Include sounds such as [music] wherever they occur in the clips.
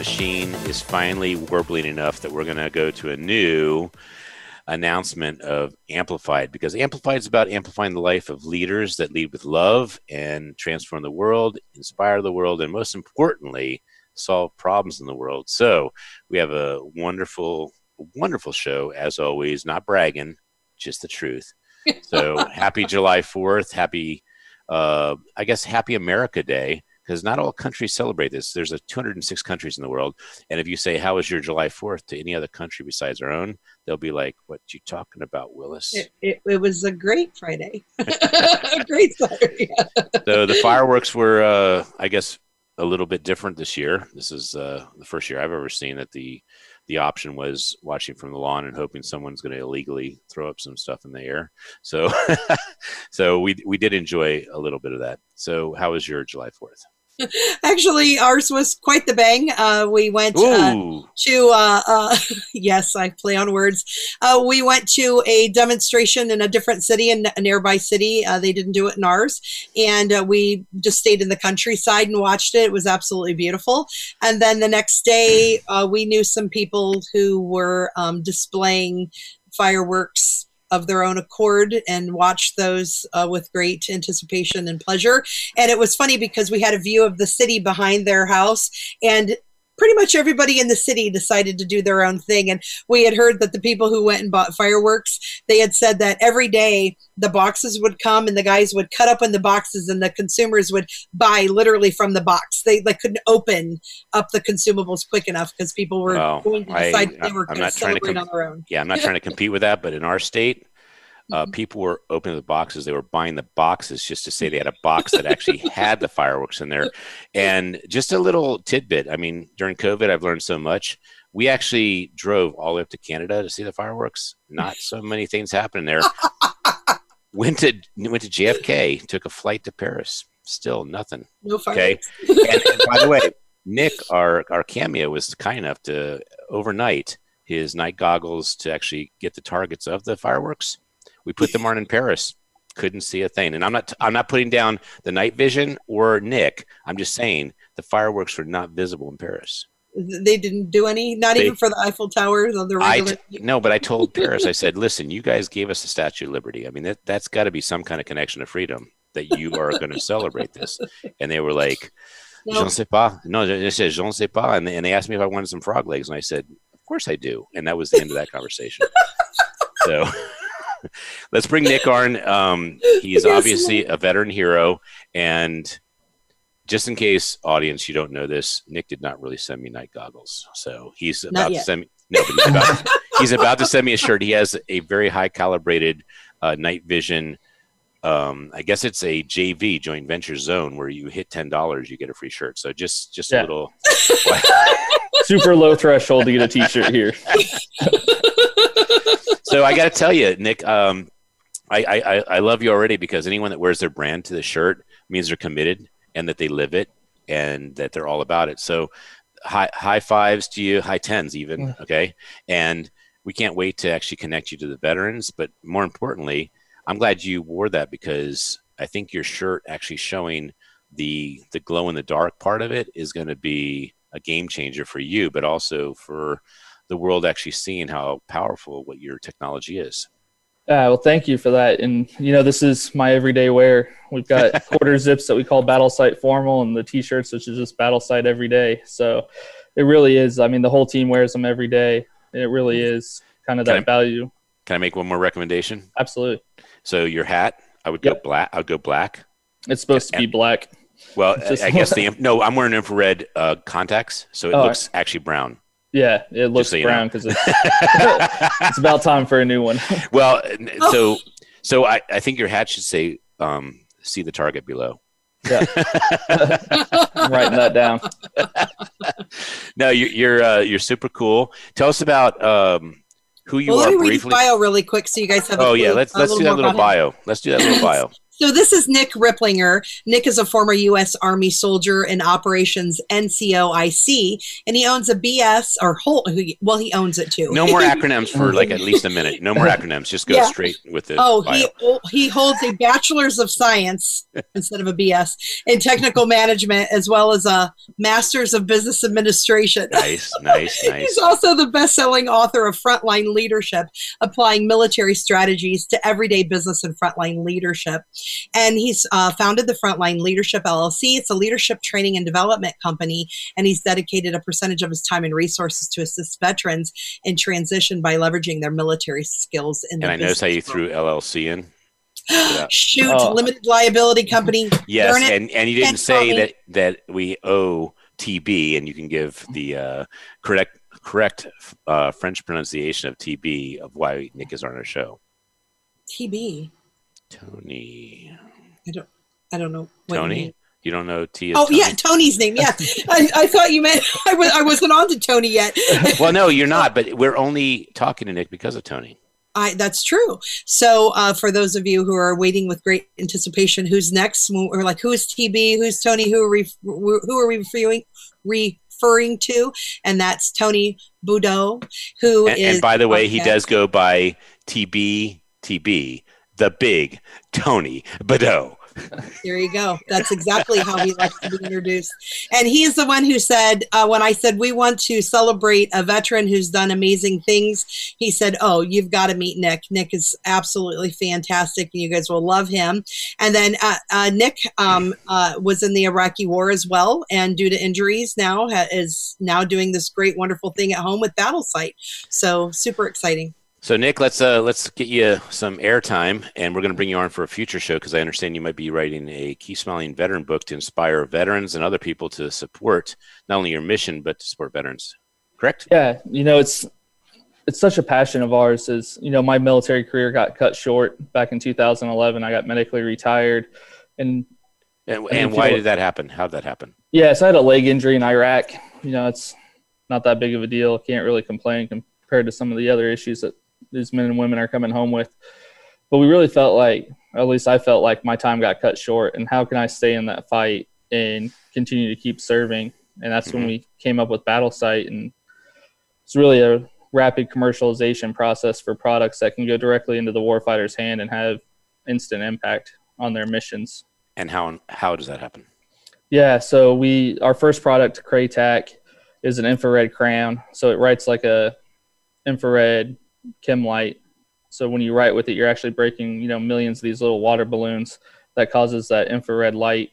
machine is finally warbling enough that we're going to go to a new announcement of Amplified because Amplified is about amplifying the life of leaders that lead with love and transform the world, inspire the world, and most importantly, solve problems in the world. So we have a wonderful, wonderful show as always, not bragging, just the truth. So [laughs] happy July 4th. Happy, uh, I guess, happy America Day because not all countries celebrate this. There's a 206 countries in the world, and if you say how was your July 4th to any other country besides our own, they'll be like, "What you talking about, Willis?" It, it, it was a great Friday, [laughs] a great Saturday. so the fireworks were, uh, I guess, a little bit different this year. This is uh, the first year I've ever seen that the the option was watching from the lawn and hoping someone's going to illegally throw up some stuff in the air. So, [laughs] so we we did enjoy a little bit of that. So, how was your July Fourth? [laughs] Actually, ours was quite the bang. Uh, we went uh, to, uh, uh [laughs] yes, I play on words. Uh, we went to a demonstration in a different city, in a nearby city. Uh, they didn't do it in ours. And we just stayed in the countryside and watched it. It was absolutely beautiful. And then the next day, we knew some people who were um, displaying fireworks of their own accord and watched those uh, with great anticipation and pleasure. And it was funny because we had a view of the city behind their house and pretty much everybody in the city decided to do their own thing. And we had heard that the people who went and bought fireworks, they had said that every day the boxes would come and the guys would cut up in the boxes and the consumers would buy literally from the box. They, they couldn't open up the consumables quick enough because people were going to decide I, they were going to celebrate on their own. Yeah, I'm not trying to compete with that, but in our state, uh, mm-hmm. people were opening the boxes. They were buying the boxes just to say they had a box that actually [laughs] had the fireworks in there. And just a little tidbit. I mean, during COVID, I've learned so much. We actually drove all the way up to Canada to see the fireworks. Not so many things happening there. [laughs] went to went to JFK. Took a flight to Paris. Still nothing. No fireworks. Okay. and, and by the way, Nick, our our cameo, was kind enough to overnight his night goggles to actually get the targets of the fireworks we put them on in Paris. Couldn't see a thing. And I'm not I'm not putting down the night vision or Nick. I'm just saying the fireworks were not visible in Paris. They didn't do any, not they, even for the Eiffel Tower. The regular... no, but I told Paris, I said, listen, you guys gave us the Statue of Liberty. I mean, that, that's got to be some kind of connection to freedom that you are going [laughs] to celebrate this. And they were like, no. je ne sais pas. No, they said, je ne sais pas. And they, and they asked me if I wanted some frog legs. And I said, of course I do. And that was the end of that conversation. [laughs] so [laughs] [laughs] let's bring Nick on. Um, he's obviously a veteran hero, and just in case, audience, you don't know this, Nick did not really send me night goggles, so he's about to send me. No, but he's about, [laughs] he's about to send me a shirt. He has a very high calibrated uh, night vision. Um, I guess it's a JV joint venture zone where you hit ten dollars, you get a free shirt. So just just yeah. a little [laughs] super low threshold to get a T-shirt here. [laughs] so I got to tell you, Nick, um, I, I, I love you already because anyone that wears their brand to the shirt means they're committed and that they live it and that they're all about it. So high high fives to you, high tens even, okay? And we can't wait to actually connect you to the veterans, but more importantly, I'm glad you wore that because I think your shirt actually showing the the glow in the dark part of it is going to be a game changer for you, but also for the world actually seeing how powerful what your technology is. Uh, well, thank you for that. And you know, this is my everyday wear. We've got [laughs] quarter zips that we call Battle Sight Formal, and the T-shirts, which is just Battle Sight every day. So it really is. I mean, the whole team wears them every day. It really is kind of can that I, value. Can I make one more recommendation? Absolutely. So your hat, I would yep. go black. I'd go black. It's supposed and, to be black. Well, I guess [laughs] the no. I'm wearing infrared uh, contacts, so it oh, looks actually brown. Yeah, it looks so brown because it's, [laughs] it's about time for a new one. [laughs] well, so so I, I think your hat should say um, "See the target below." Yeah, [laughs] I'm writing that down. no, you're you're, uh, you're super cool. Tell us about um, who you well, are let me briefly. read his bio really quick so you guys have. oh a yeah, let's let's do that little bio. Let's do that little bio. So this is Nick Ripplinger. Nick is a former U.S. Army soldier in Operations NCOIC, and he owns a BS or whole. Well, he owns it too. No more [laughs] acronyms for like at least a minute. No more [laughs] acronyms. Just go Yeah. straight with the. Oh, bio. he he holds a bachelor's of science [laughs] instead of a BS in technical management, as well as a master's of business administration. nice, nice, He's also the best-selling author of Frontline Leadership: Applying Military Strategies to Everyday Business and Frontline Leadership. And he's uh, founded the Frontline Leadership LLC. It's a leadership training and development company, and he's dedicated a percentage of his time and resources to assist veterans in transition by leveraging their military skills. In the And I noticed how you threw LLC in. Shoot, Oh. limited liability company. Yes, it. and and you didn't Can't say that that we owe TB, and you can give the uh, correct correct uh, French pronunciation of TB of why Nick is on our show. TB. Tony. I don't. I don't know. Tony. You don't know T. Oh Tony? yeah, Tony's name. Yeah, [laughs] I, I thought you meant I was I wasn't on to Tony yet. [laughs] well, no, you're not. But we're only talking to Nick because of Tony. I, that's true. So, uh, for those of you who are waiting with great anticipation, who's next? Or like, who is TB? Who's Tony? Who are we? Who are we referring referring to? And that's Tony Boudreau, who And, is. and by the way, he does go by TB TB, the big Tony Badeau. There you go. That's exactly how he likes to be introduced. And he's the one who said, uh, when I said we want to celebrate a veteran who's done amazing things, he said, Oh, you've got to meet Nick. Nick is absolutely fantastic, and you guys will love him. And then uh, uh, Nick um, uh, was in the Iraqi war as well, and due to injuries, now ha- is now doing this great, wonderful thing at home with Battle Sight. So super exciting. So Nick, let's uh, let's get you some airtime, and we're going to bring you on for a future show because I understand you might be writing a Keep Smiling Veteran book to inspire veterans and other people to support not only your mission but to support veterans. Correct? Yeah, you know, it's it's such a passion of ours. Is you know, my military career got cut short back in 2011. I got medically retired, and And, I and why did that happen? How did that happen? yeah, so I had a leg injury in Iraq. You know, it's not that big of a deal. Can't really complain compared to some of the other issues that these men and women are coming home with. But we really felt like, at least I felt like my time got cut short. And how can I stay in that fight and continue to keep serving? And that's when mm-hmm. we came up with Battle Sight, And it's really a rapid commercialization process for products that can go directly into the warfighter's hand and have instant impact on their missions. And how how does that happen? Yeah, so we our first product, Craytac, is an infrared crayon. So it writes like a infrared chem light. So when you write with it, you're actually breaking, you know, millions of these little water balloons that causes that infrared light.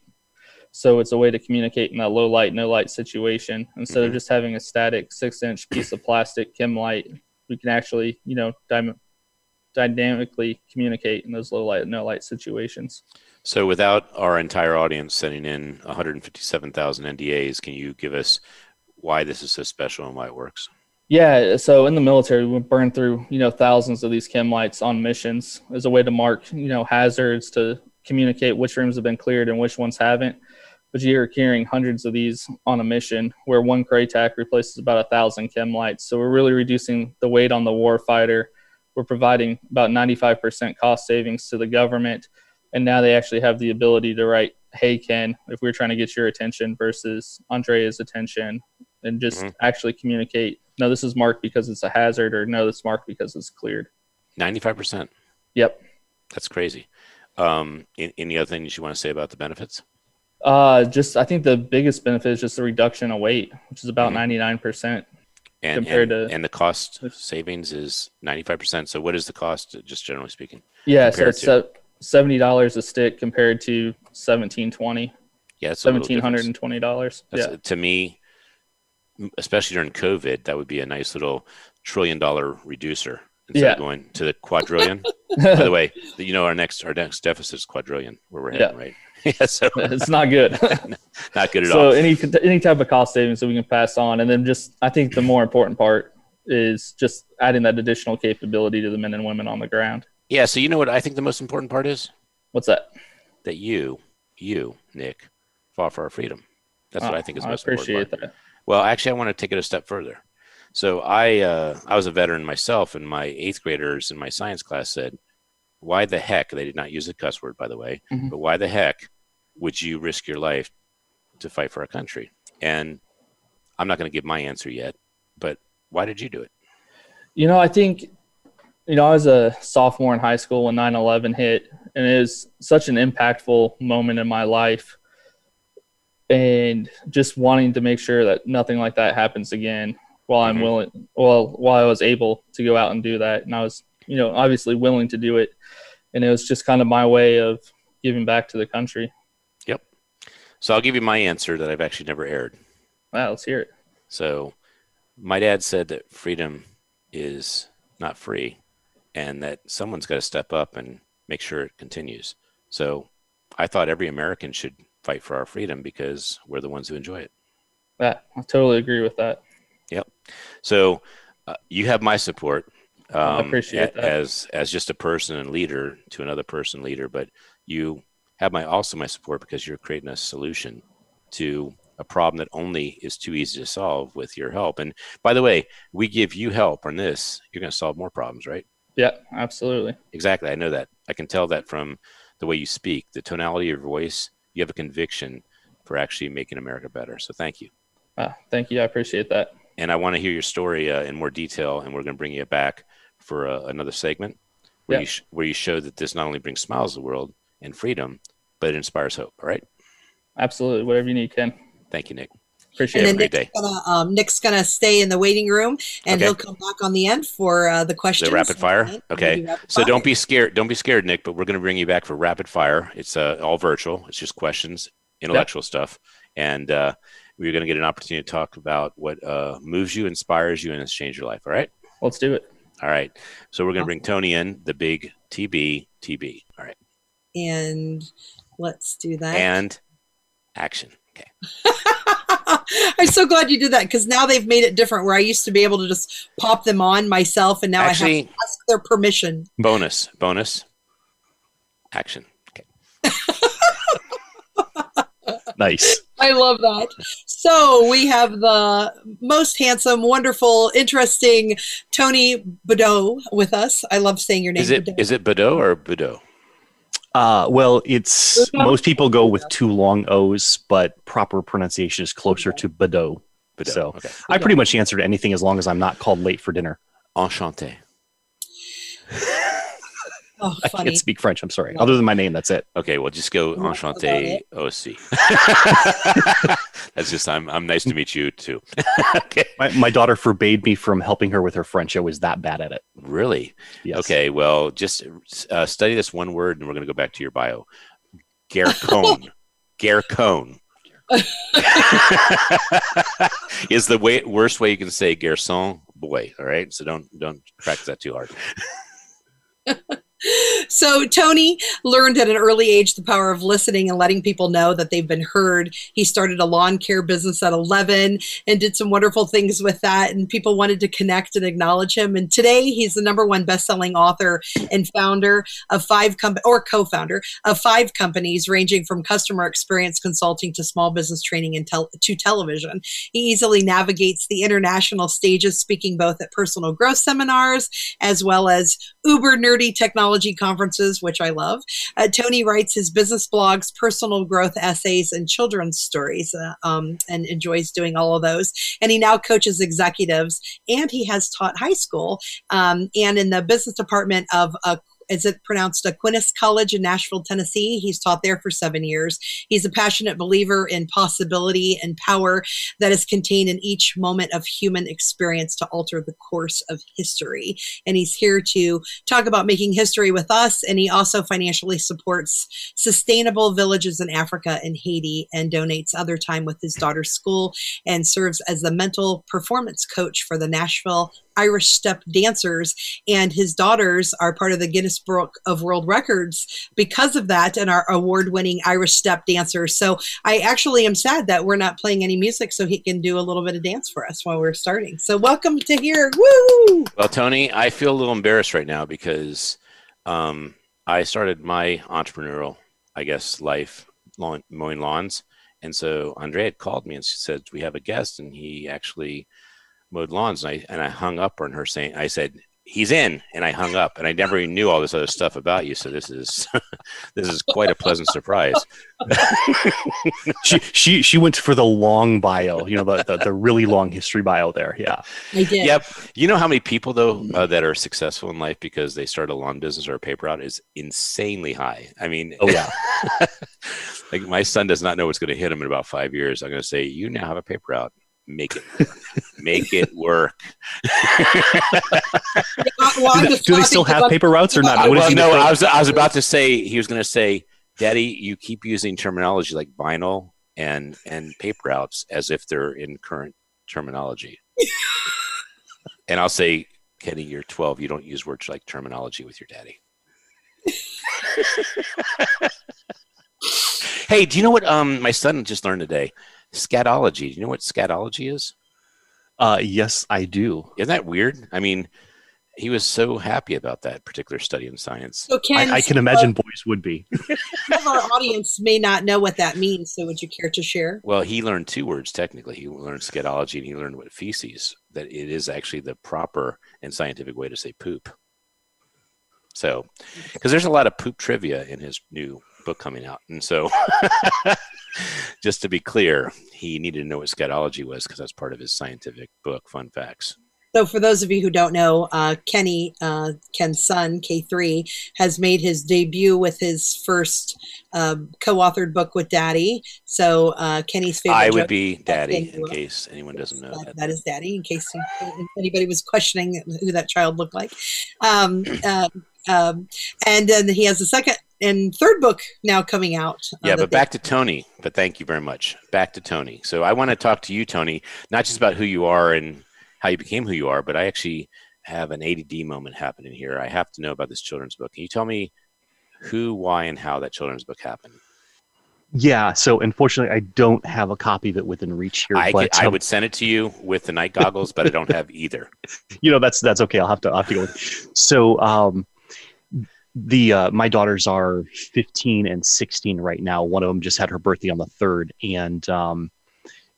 So it's a way to communicate in that low light, no light situation. Instead of Mhm. just having a static six inch piece of plastic chem light, we can actually, you know, dy- dynamically communicate in those low light, no light situations. So without our entire audience sending in 157,000 NDAs, can you give us why this is so special and why it works? Yeah, so in the military, we burn through you know thousands of these chem lights on missions as a way to mark you know hazards to communicate which rooms have been cleared and which ones haven't. But you're carrying hundreds of these on a mission, where one Craytac replaces about a thousand chem lights. So we're really reducing the weight on the warfighter. We're providing about 95% cost savings to the government, and now they actually have the ability to write, "Hey Ken, if we're trying to get your attention," versus Andrea's attention, and just Mhm. actually communicate no this is marked because it's a hazard or no this is marked because it's cleared 95%. yep That's crazy. Um, any other things you want to say about the benefits? uh just i think the biggest benefit is just the reduction of weight which is about Mhm. 99% And, Compared and, to- and the cost savings is 95%. So what is the cost, just generally speaking? yeah so it's uh, $70 a stick compared to 1720 Yeah, it's a little difference. $1720 yeah To me, especially during COVID, that would be a nice little trillion dollar reducer instead Yeah. of going to the quadrillion. By the way, you know our next our next deficit is quadrillion where we're heading, right? [laughs] yeah, so [laughs] it's not good [laughs] not good at so all. So any any type of cost savings that we can pass on and then just i think the more important part is just adding that additional capability to the men and women on the ground yeah, so you know what I think the most important part is what's that that you, you, Nick, fought for our freedom. That's ah, what Oh, I think is I most appreciate important. part. that Well, actually, I want to take it a step further. So I uh, I was a veteran myself, and my eighth graders in my science class said, "Why the heck?" They did not use a cuss word, by the way, mm-hmm. but why the heck would you risk your life to fight for our country? And I'm not going to give my answer yet, but why did you do it? You know, I think, you know, I was a sophomore in high school when 9 11 hit, and it was such an impactful moment in my life. And just wanting to make sure that nothing like that happens again while I'm mm-hmm. willing, well, while I was able to go out and do that. And I was, you know, obviously willing to do it. And it was just kind of my way of giving back to the country. Yep. So I'll give you my answer that I've actually never aired. Wow, let's hear it. So my dad said that freedom is not free and that someone's got to step up and make sure it continues. So I thought every American should fight for our freedom because we're the ones who enjoy it. Yeah, I totally agree with that. Yep. So uh, you have my support. Um, I appreciate that. As as just a person and leader to another person leader, but you have my also my support because you're creating a solution to a problem that only is too easy to solve with your help. And by the way, we give you help on this, you're going to solve more problems, right? Yeah, absolutely. Exactly. I know that. I can tell that from the way you speak, the tonality of your voice. You have a conviction for actually making America better. So thank you. Uh, thank you. I appreciate that. And I want to hear your story uh, in more detail, and we're going to bring you back for uh, another segment where, yeah. you sh- where you show that this not only brings smiles to the world and freedom, but it inspires hope. All right? Absolutely. Whatever you need, Ken. Thank you, Nick. Appreciate and it. Nick's gonna, um, Nick's gonna stay in the waiting room, and okay. he'll come back on the end for uh, the questions. The rapid fire. Okay. Rapid so fire. don't be scared. Don't be scared, Nick. But we're gonna bring you back for rapid fire. It's uh, all virtual. It's just questions, intellectual yep. stuff, and uh, we're gonna get an opportunity to talk about what uh, moves you, inspires you, and has changed your life. All right. Let's do it. All right. So we're gonna bring Tony in, the big TB TB. All right. And let's do that. And action. Okay. [laughs] [laughs] I'm so glad you did that because now they've made it different. Where I used to be able to just pop them on myself, and now Actually, I have to ask their permission. Bonus, bonus, action. Okay. [laughs] nice. I love that. So we have the most handsome, wonderful, interesting Tony Boudot with us. I love saying your name. Is it is it Boudot or Boudot? Uh, well, it's most people go with two long O's, but proper pronunciation is closer to Badeau. So okay. I pretty much answer to anything as long as I'm not called late for dinner. Enchanté. Oh, I can't speak French. I'm sorry. Other than my name, that's it. Okay, well, just go enchanté aussi. [laughs] [laughs] that's just I'm I'm nice to meet you too. [laughs] okay. My, my daughter forbade me from helping her with her French. I was that bad at it. Really? Yes. Okay. Well, just uh, study this one word, and we're going to go back to your bio. Garcon. Garcon. is the way worst way you can say garçon boy. All right, so don't don't practice that too hard. So Tony learned at an early age the power of listening and letting people know that they've been heard. He started a lawn care business at 11 and did some wonderful things with that and people wanted to connect and acknowledge him and today he's the number one best-selling author and founder of five com- or co-founder of five companies ranging from customer experience consulting to small business training and tel- to television. He easily navigates the international stages speaking both at personal growth seminars as well as uber nerdy technology technology conferences, which I love. Uh, Tony writes his business blogs, personal growth essays, and children's stories, uh, um, and enjoys doing all of those. And he now coaches executives, and he has taught high school um, and in the business department of a is it pronounced Aquinas College in Nashville, Tennessee. He's taught there for seven years. He's a passionate believer in possibility and power that is contained in each moment of human experience to alter the course of history. And he's here to talk about making history with us. And he also financially supports sustainable villages in Africa and Haiti and donates other time with his daughter's school and serves as the mental performance coach for the Nashville Irish step dancers, and his daughters are part of the Guinness Book of World Records because of that and are award winning Irish step dancers. So I actually am sad that we're not playing any music so he can do a little bit of dance for us while we're starting. So welcome to here. Woo! Well, Tony, I feel a little embarrassed right now because um, I started my entrepreneurial, I guess, life lawn, mowing lawns And so Andrea had called me and she said, "We have a guest," and he actually mowed lawns. And I and I hung up on her saying, "I said he's in," and I hung up. And I never even knew all this other stuff about you. So this is [laughs] this is quite a pleasant surprise. [laughs] she she she went for the long bio, you know, the, the, the really long history bio there. Yeah, I did. Yep. You know how many people though uh, that are successful in life because they start a lawn business or a paper route is insanely high. I mean, oh yeah. [laughs] like my son does not know what's going to hit him in about five years. I'm going to say, you now have a paper route. Make it work. Make it work. Do they still have paper routes or not? Well, no, I was, I was about to say, he was going to say, Daddy, you keep using terminology like vinyl and, and paper routes as if they're in current terminology. [laughs] and I'll say, Kenny, you're 12. You don't use words like terminology with your daddy. [laughs] hey, do you know what um, my son just learned today? Scatology. Do you know what scatology is? Uh, yes, I do. Isn't that weird? I mean, he was so happy about that particular study in science. So Ken, I, I, can imagine uh, boys would be. [laughs] our audience may not know what that means. So would you care to share? Well, he learned two words technically. He learned scatology and he learned what feces, that it is actually the proper and scientific way to say poop. So, because there's a lot of poop trivia in his new book coming out. And so, [laughs] just to be clear, he needed to know what scatology was because that's part of his scientific book, Fun Facts. So, for those of you who don't know, uh, Kenny, uh, Ken's son, K3, has made his debut with his first uh, co-authored book with Daddy. So, uh, Kenny's favorite. I would be Daddy, in case anyone doesn't know that. That is Daddy, in case anybody was questioning who that child looked like. Um, [clears throat] uh, um, and then he has a second and third book now coming out. Uh, yeah, but back to Tony. But thank you very much. Back to Tony. So I want to talk to you, Tony, not just about who you are and how you became who you are, but I actually have an ADD moment happening here. I have to know about this children's book. Can you tell me who, why, and how that children's book happened? Yeah, so unfortunately, I don't have a copy of it within reach here. I, but, could, I um, would send it to you with the night goggles, but I don't [laughs] have either. You know, that's that's okay. I'll have to I'll have to go. With. So, um, the uh, my daughters are 15 and 16 right now. One of them just had her birthday on the third, and um,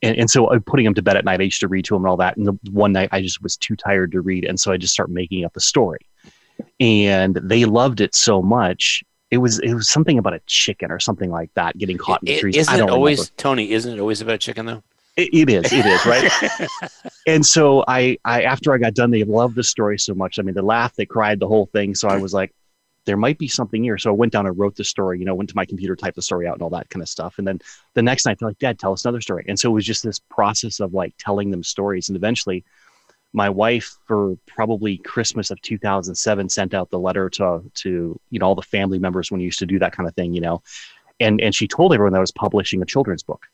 and, and so I'm putting them to bed at night. I used to read to them and all that. And the one night I just was too tired to read, and so I just start making up a story. And they loved it so much. It was it was something about a chicken or something like that getting caught in the trees. Isn't it always remember. Tony? Isn't it always about chicken though? It, it is. It is right. [laughs] and so I, I after I got done, they loved the story so much. I mean, they laughed, they cried, the whole thing. So I was like, there might be something here. So I went down and wrote the story, you know, went to my computer, typed the story out and all that kind of stuff. And then the next night they're like, Dad, tell us another story. And so it was just this process of like telling them stories. And eventually my wife for probably Christmas of 2007 sent out the letter to, to, you know, all the family members when you used to do that kind of thing, you know, and, and she told everyone that I was publishing a children's book.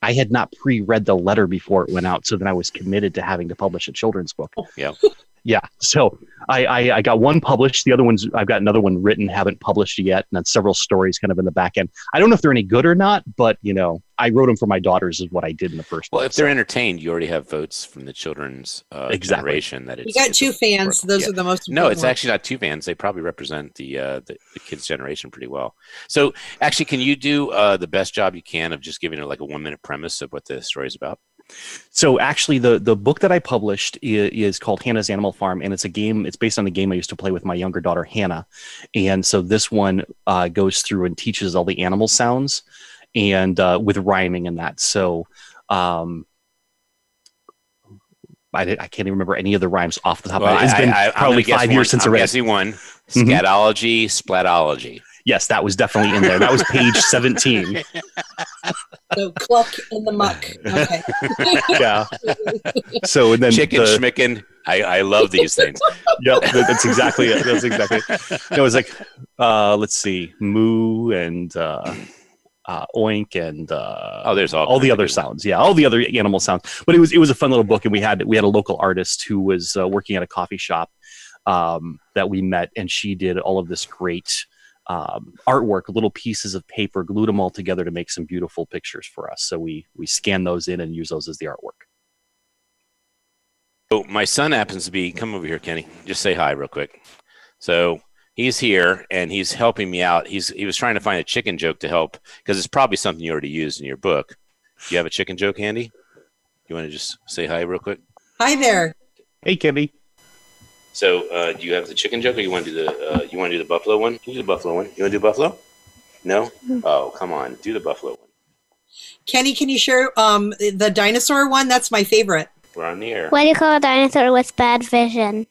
I had not pre-read the letter before it went out, so then I was committed to having to publish a children's book. Oh, yeah [laughs] yeah. So I, I, I got one published. The other ones I've got another one written, haven't published yet, and then several stories kind of in the back end. I don't know if they're any good or not, but you know, I wrote them for my daughters is what I did in the first. Well, if they're entertained, you already have votes from the children's uh, exactly. generation that it's. You got two fans. Those yeah. are the most. No, it's ones. actually not two fans. They probably represent the, uh, the, the kids' generation pretty well. So, actually, can you do uh, the best job you can of just giving it like a one minute premise of what the story is about? So actually, the the book that I published is, is, called Hannah's Animal Farm, and it's a game. It's based on the game I used to play with my younger daughter Hannah, and so this one uh, goes through and teaches all the animal sounds, and uh, with rhyming and that. So. Um, I, I, can't even remember any of the rhymes off the top well, of my head. It's been I, probably five years since I'm I read. Guessing one, mm-hmm. scatology, mm-hmm. splatology yes, that was definitely in there. That was page [laughs] 17. So cluck in the muck. Okay. [laughs] yeah. So and then chicken the, schmicken. I, I love these things. [laughs] yep, that's exactly it. That's exactly it. It was like, uh, let's see, moo and uh, uh, oink and uh, oh, there's all, all the other sounds. Yeah, all the other animal sounds. But it was it was a fun little book, and we had we had a local artist who was uh, working at a coffee shop um, that we met, and she did all of this great um, artwork, little pieces of paper, glued them all together to make some beautiful pictures for us. So we we scan those in and use those as the artwork. So my son happens to be. Come over here, Kenny. Just say hi real quick. So he's here and he's helping me out. He's he was trying to find a chicken joke to help because it's probably something you already used in your book. Do you have a chicken joke handy? You want to just say hi real quick? Hi there. Hey, Kimmy. So, uh, do you have the chicken joke, or you want to do the uh, you want to do the buffalo one? You do the buffalo one. You want to do buffalo? No. Oh, come on, do the buffalo one. Kenny, can you share um, the dinosaur one? That's my favorite. We're on the air. What do you call a dinosaur with bad vision?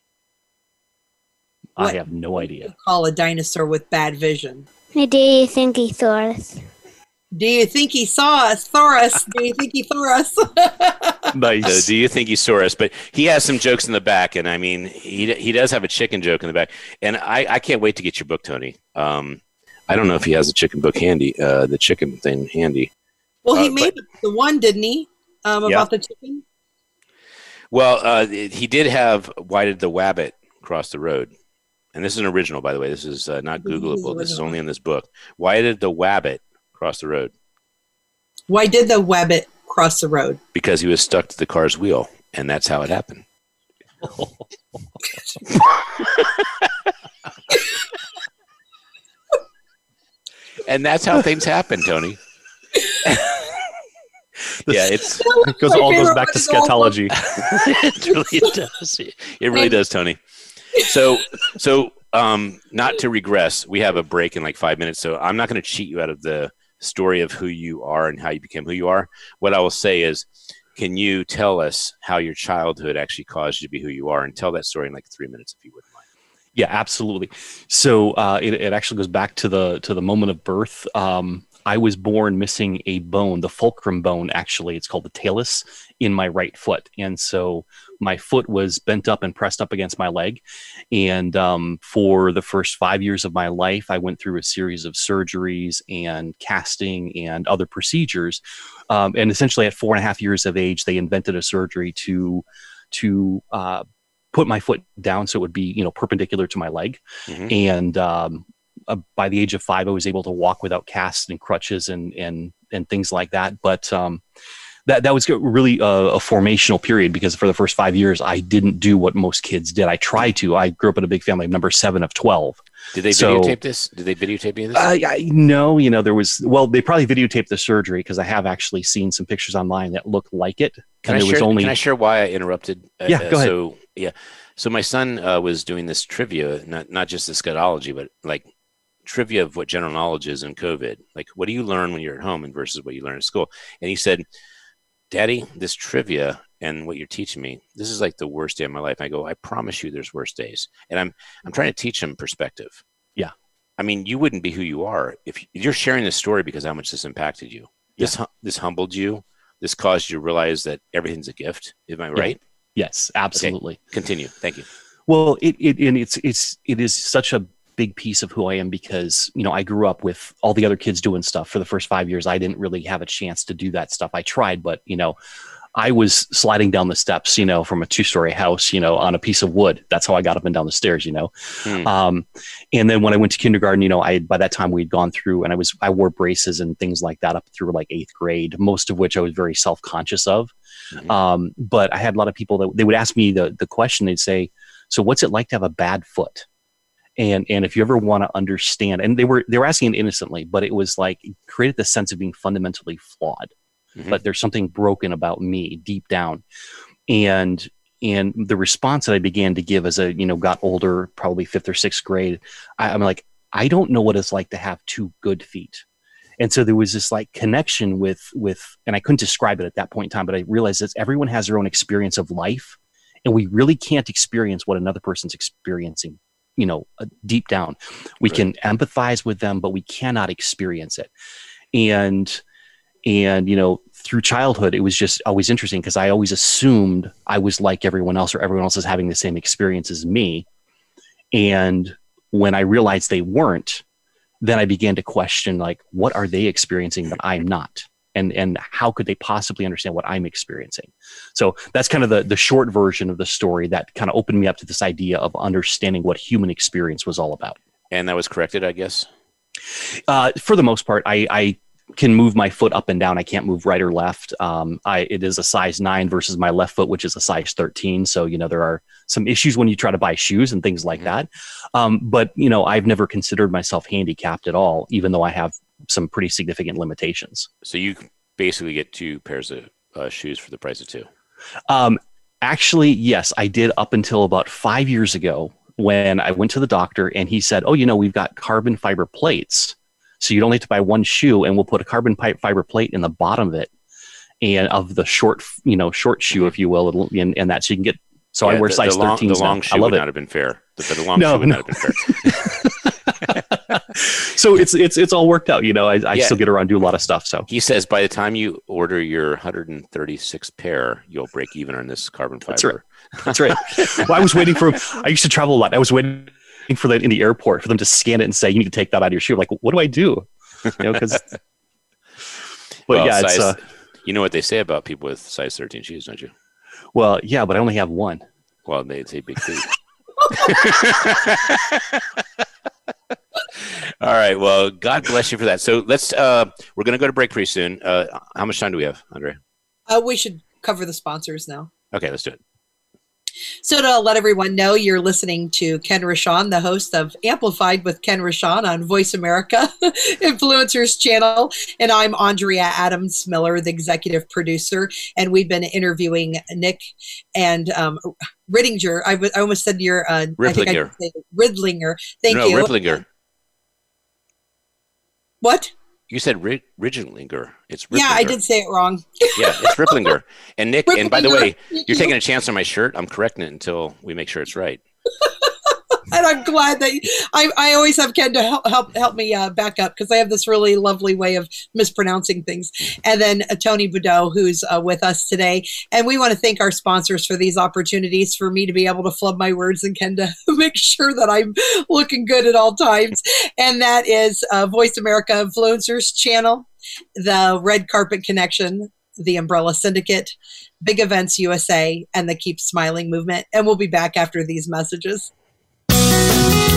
I What- have no idea. Call a dinosaur with bad vision. Do you think he saw us? Do you think he saw us? [laughs] Thoris? Do you think he saw us? Nice. So, do you think he saw us? But he has some jokes in the back, and I mean, he he does have a chicken joke in the back, and I I can't wait to get your book, Tony. Um, I don't know if he has a chicken book handy, uh, the chicken thing handy. well, he Uh, made the one, didn't he? Um, Yeah. about the chicken. Well, uh, he did have why did the wabbit cross the road? And this is an original, by the way. This is uh, not Googleable. This is only in this book. Why did the wabbit cross the road? Why did the wabbit cross the road? Because he was stuck to the car's wheel, and that's how it happened. [laughs] and that's how things happen, Tony. [laughs] yeah, it's It goes all goes back to one scatology. [laughs] it really does. It really does, Tony. So, so um, not to regress, we have a break in like five minutes. So I'm not going to cheat you out of the story of who you are and how you became who you are. What I will say is, can you tell us how your childhood actually caused you to be who you are, and tell that story in like three minutes, if you wouldn't mind. Yeah, absolutely. So uh, it, it actually goes back to the to the moment of birth. Um, I was born missing a bone, the fulcrum bone. Actually, it's called the talus in my right foot, and so my foot was bent up and pressed up against my leg. And um, for the first five years of my life, I went through a series of surgeries and casting and other procedures. Um, and essentially, at four and a half years of age, they invented a surgery to to uh, put my foot down so it would be you know perpendicular to my leg Mhm. and um, uh, by the age of five i was able to walk without casts and crutches and and and things like that but um, that that was really a, a formational period because for the first five years i didn't do what most kids did i tried to i grew up in a big family of number seven of 12 Did they So- videotape this? Did they videotape of this? I, I no, you know, there was well, they probably videotaped the surgery because I have actually seen some pictures online that look like it. Can and I, share, only can I share why I interrupted? Uh, Yeah, uh, go ahead. So yeah, so my son uh, was doing this trivia, not not just the scatology, but like trivia of what general knowledge is in COVID. Like, what do you learn when you're at home and versus what you learn at school? And he said, "Daddy, this trivia and what you're teaching me, this is like the worst day of my life." I go, "I promise you, there's worse days." And I'm I'm trying to teach him perspective. Yeah. I mean, you wouldn't be who you are if you're sharing this story because how much this impacted you. This this humbled you. This caused you to realize that everything's a gift. Am I right? yes, absolutely. Continue. Thank you. Well, it, it and it's it's it is such a big piece of who I am because you know I grew up with all the other kids doing stuff for the first five years. I didn't really have a chance to do that stuff. I tried, but you know, I was sliding down the steps, you know, from a two-story house, you know, on a piece of wood. That's how I got up and down the stairs, you know. Hmm. Um, and then when I went to kindergarten, you know, I by that time we'd gone through, and I was I wore braces and things like that up through like eighth grade, most of which I was very self-conscious of. Mhm. Um, but I had a lot of people that they would ask me the the question. They'd say, "So what's it like to have a bad foot?" And and if you ever want to understand, and they were they were asking it innocently, but it was like it created the sense of being fundamentally flawed. Mhm. But there's something broken about me deep down, and and the response that I began to give as I you know got older, probably fifth or sixth grade, I, I'm like, I don't know what it's like to have two good feet and so there was this like connection with with and i couldn't describe it at that point in time but i realized that everyone has their own experience of life and we really can't experience what another person's experiencing you know uh, deep down we Right. can empathize with them but we cannot experience it and and you know through childhood it was just always interesting because i always assumed i was like everyone else or everyone else is having the same experience as me and when i realized they weren't then I began to question like, what are they experiencing that I'm not? And, and how could they possibly understand what I'm experiencing? So that's kind of the, the short version of the story that kind of opened me up to this idea of understanding what human experience was all about. And that was corrected, I guess. Uh, for the most part, I, I can move my foot up and down. I can't move right or left. Um, I it is a size nine versus my left foot, which is a size thirteen. So you know there are some issues when you try to buy shoes and things like mm-hmm. that. Um, but you know I've never considered myself handicapped at all, even though I have some pretty significant limitations. So you basically get two pairs of uh, shoes for the price of two. Um, actually, yes, I did up until about five years ago when I went to the doctor and he said, "Oh, you know, we've got carbon fiber plates." So you'd only have to buy one shoe, and we'll put a carbon pipe fiber plate in the bottom of it, and of the short, you know, short shoe, if you will, and, and that so you can get. So yeah, I wear the, size the long, 13. The long shoe would it. not have been fair. The, the long no, shoe would no. not have been fair. [laughs] [laughs] so it's it's it's all worked out. You know, I, I yeah. still get around do a lot of stuff. So he says by the time you order your 136 pair, you'll break even on this carbon fiber. That's right. That's [laughs] right. well, I was waiting for. I used to travel a lot. I was waiting for that in the airport for them to scan it and say you need to take that out of your shoe. I'm like, what do I do? You know, because. [laughs] but well, yeah, size, it's. Uh, you know what they say about people with size 13 shoes, don't you? Well, yeah, but I only have one. Well, they say big feet. All right. Well, God bless you for that. So let's. uh We're going to go to break pretty soon. Uh How much time do we have, Andre? Uh, we should cover the sponsors now. Okay, let's do it. So to let everyone know, you're listening to Ken Rochon, the host of Amplified with Ken Rochon on Voice America [laughs] Influencers channel. And I'm Andrea Adams Miller, the executive producer. And we've been interviewing Nick and um, Riddinger. I, w- I almost said your uh, Ridlinger. Ridlinger. Thank no, you. Ridlinger. What? You said Rid- Ridlinger. It's Riplinger. yeah, I did say it wrong. [laughs] yeah, it's Ripplinger. And Nick, Riplinger. and by the way, you're taking a chance on my shirt. I'm correcting it until we make sure it's right. [laughs] and I'm glad that I, I always have Ken to help help, help me uh, back up because I have this really lovely way of mispronouncing things. And then uh, Tony Boudreau, who's uh, with us today, and we want to thank our sponsors for these opportunities for me to be able to flub my words and Ken to [laughs] make sure that I'm looking good at all times. And that is uh, Voice America Influencers Channel, the Red Carpet Connection, the Umbrella Syndicate, Big Events USA, and the Keep Smiling Movement. And we'll be back after these messages.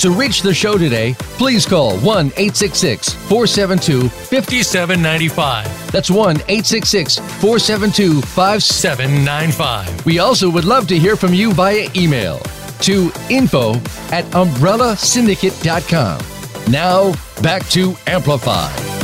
To reach the show today, please call 1 866 472 5795. That's 1 866 472 5795. We also would love to hear from you via email to info at umbrellasyndicate.com. Now, back to Amplify.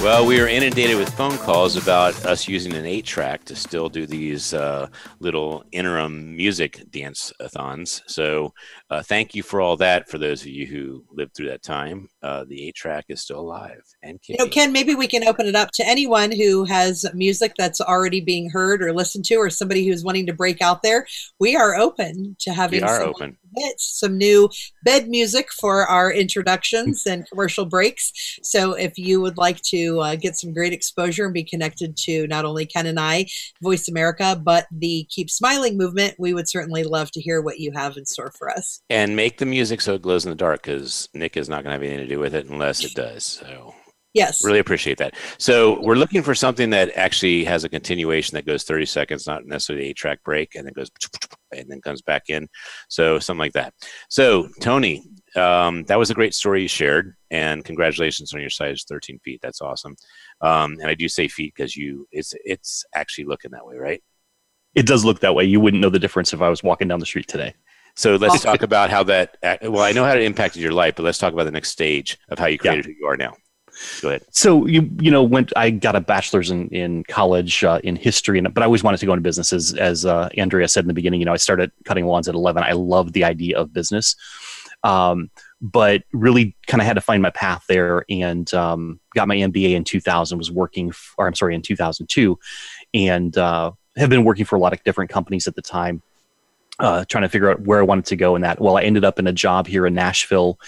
Well, we are inundated with phone calls about us using an eight track to still do these uh, little interim music dance thons. So, uh, thank you for all that. For those of you who lived through that time, uh, the eight track is still alive and kicking. You know, Ken, maybe we can open it up to anyone who has music that's already being heard or listened to, or somebody who's wanting to break out there. We are open to having. We are open some new bed music for our introductions and commercial breaks. So if you would like to uh, get some great exposure and be connected to not only Ken and I, Voice America, but the Keep Smiling movement, we would certainly love to hear what you have in store for us. And make the music so it glows in the dark because Nick is not going to have anything to do with it unless it does. So Yes. Really appreciate that. So we're looking for something that actually has a continuation that goes 30 seconds, not necessarily a track break, and then goes and then comes back in. So something like that. So Tony, um, that was a great story you shared, and congratulations on your size 13 feet. That's awesome. Um, and I do say feet because you it's it's actually looking that way, right? It does look that way. You wouldn't know the difference if I was walking down the street today. So let's [laughs] talk about how that. Well, I know how it impacted your life, but let's talk about the next stage of how you created yeah. who you are now. Go ahead. So you you know went I got a bachelor's in in college uh, in history, and but I always wanted to go into business. As as uh, Andrea said in the beginning, you know, I started cutting lawns at eleven. I loved the idea of business, um, but really kind of had to find my path there, and um, got my MBA in two thousand. Was working, f- or I'm sorry, in two thousand two, and uh, have been working for a lot of different companies at the time. Uh, trying to figure out where I wanted to go in that. Well, I ended up in a job here in Nashville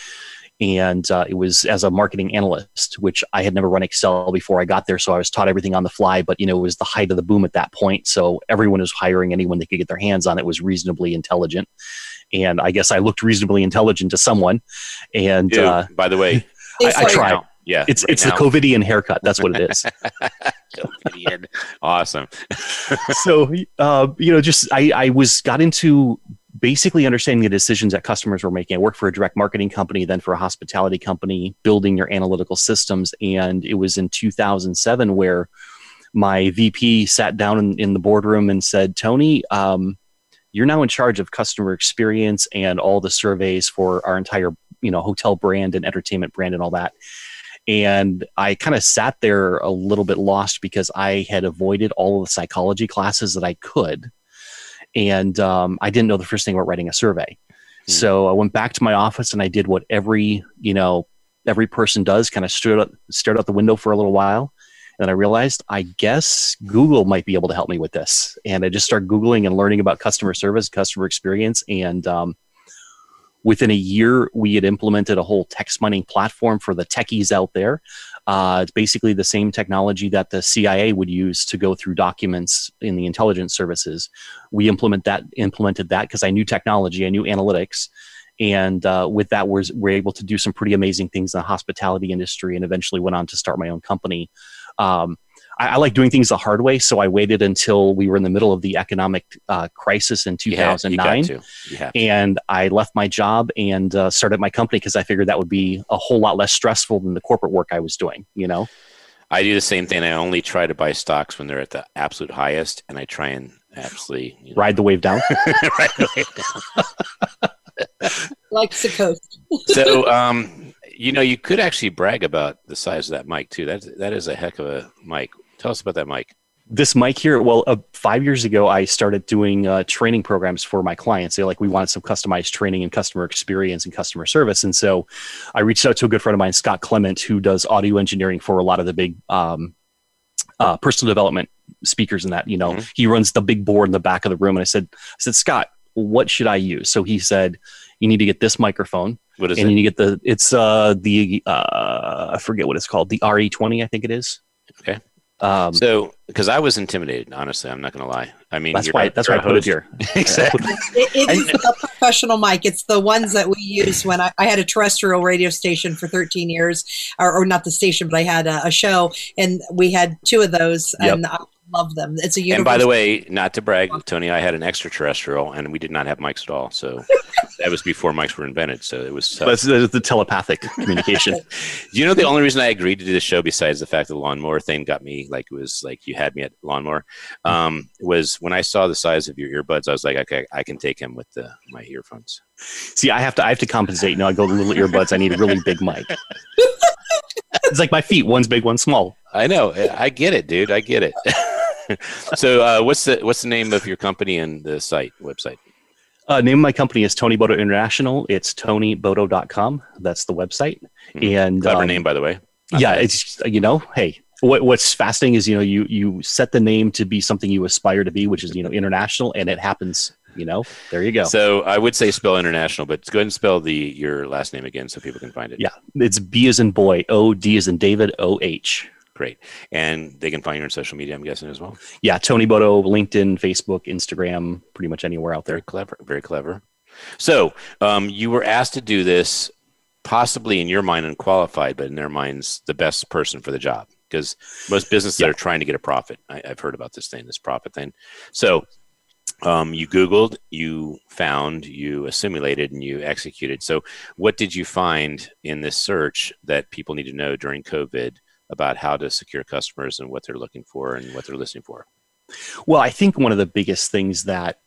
and uh, it was as a marketing analyst which i had never run excel before i got there so i was taught everything on the fly but you know it was the height of the boom at that point so everyone was hiring anyone they could get their hands on it was reasonably intelligent. And i guess i looked reasonably intelligent to someone and Dude, uh, by the way I, I tried. Now, yeah it's right it's now. the covidian haircut that's what it is. [laughs] [laughs] Covidian. awesome. [laughs] So uh, you know just I, I was got into basically understanding the decisions that customers were making. I worked for a direct marketing company, then for a hospitality company, building your analytical systems. And it was in 2007 where my VP sat down in, in the boardroom and said, Tony, um, you're now in charge of customer experience and all the surveys for our entire you know hotel brand and entertainment brand and all that and i kind of sat there a little bit lost because i had avoided all of the psychology classes that i could and um, I didn't know the first thing about writing a survey. Hmm. So I went back to my office and I did what every you know every person does, kind of stood out, stared out the window for a little while, and I realized I guess Google might be able to help me with this. And I just started googling and learning about customer service, customer experience, and um, within a year we had implemented a whole text mining platform for the techies out there uh, it's basically the same technology that the CIA would use to go through documents in the intelligence services. We implement that implemented that because I knew technology, I knew analytics, and uh, with that, we're, we're able to do some pretty amazing things in the hospitality industry, and eventually went on to start my own company. Um, I, I, like doing things the hard way, so I waited until we were in the middle of the economic uh, crisis in 2009, yeah, and I left my job and uh, started my company because I figured that would be a whole lot less stressful than the corporate work I was doing. You know, I do the same thing. I only try to buy stocks when they're at the absolute highest, and I try and absolutely you know, ride the wave down. [laughs] [laughs] ride the wave down. like the coast. [laughs] so, um, you know, you could actually brag about the size of that mic too. That that is a heck of a mic. Tell us about that mic. This mic here, well, uh, five years ago, I started doing uh, training programs for my clients. They like we wanted some customized training and customer experience and customer service, and so I reached out to a good friend of mine, Scott Clement, who does audio engineering for a lot of the big um, uh, personal development speakers. And that you know, mm-hmm. he runs the big board in the back of the room. And I said, I said, Scott, what should I use? So he said, you need to get this microphone. What is and it? you need to get the it's uh the uh I forget what it's called the RE20 I think it is. Okay. Um, so, because I was intimidated, honestly, I'm not going to lie. I mean, that's why that's why I put it here. [laughs] exactly. It, it is a professional mic. It's the ones that we use when I, I had a terrestrial radio station for 13 years, or, or not the station, but I had a, a, show, and we had two of those, Yep. and I love them. It's a And by the way, not to brag, Tony, I had an extraterrestrial, and we did not have mics at all. So [laughs] that was before mics were invented. So it was. tough. That's the, the telepathic communication. [laughs] Do you know the only reason I agreed to do this show, besides the fact that the lawnmower thing got me like it was like you had me at lawnmower, um, was when I saw the size of your earbuds, I was like, okay, I can take him with the my earphones. See, I have to I have to compensate. No, I go to little earbuds. I need a really big mic. [laughs] it's like my feet. One's big, one's small. I know, I get it, dude. I get it. [laughs] so, uh, what's the what's the name of your company and the site website? Uh, name of my company is Tony Bodoh International. It's tonybodoh.com. That's the website. Hmm. And Clever um, name, by the way. yeah, it's you know, hey, what, what's fascinating is you know you you set the name to be something you aspire to be, which is you know international, and it happens. You know, there you go. So I would say spell international, but go ahead and spell the your last name again so people can find it. yeah, it's B as in boy, O D as in David, O H. Great. And they can find you on social media, I'm guessing as well. Yeah, Tony Bodoh, LinkedIn, Facebook, Instagram, pretty much anywhere out Very there. clever. Very clever. So um, you were asked to do this, possibly in your mind unqualified, but in their minds the best person for the job. Because most businesses Yeah. are trying to get a profit. I, I've heard about this thing, this profit thing. So um, you Googled, you found, you assimilated, and you executed. So what did you find in this search that people need to know during COVID about how to secure customers and what they're looking for and what they're listening for? Well, I think one of the biggest things that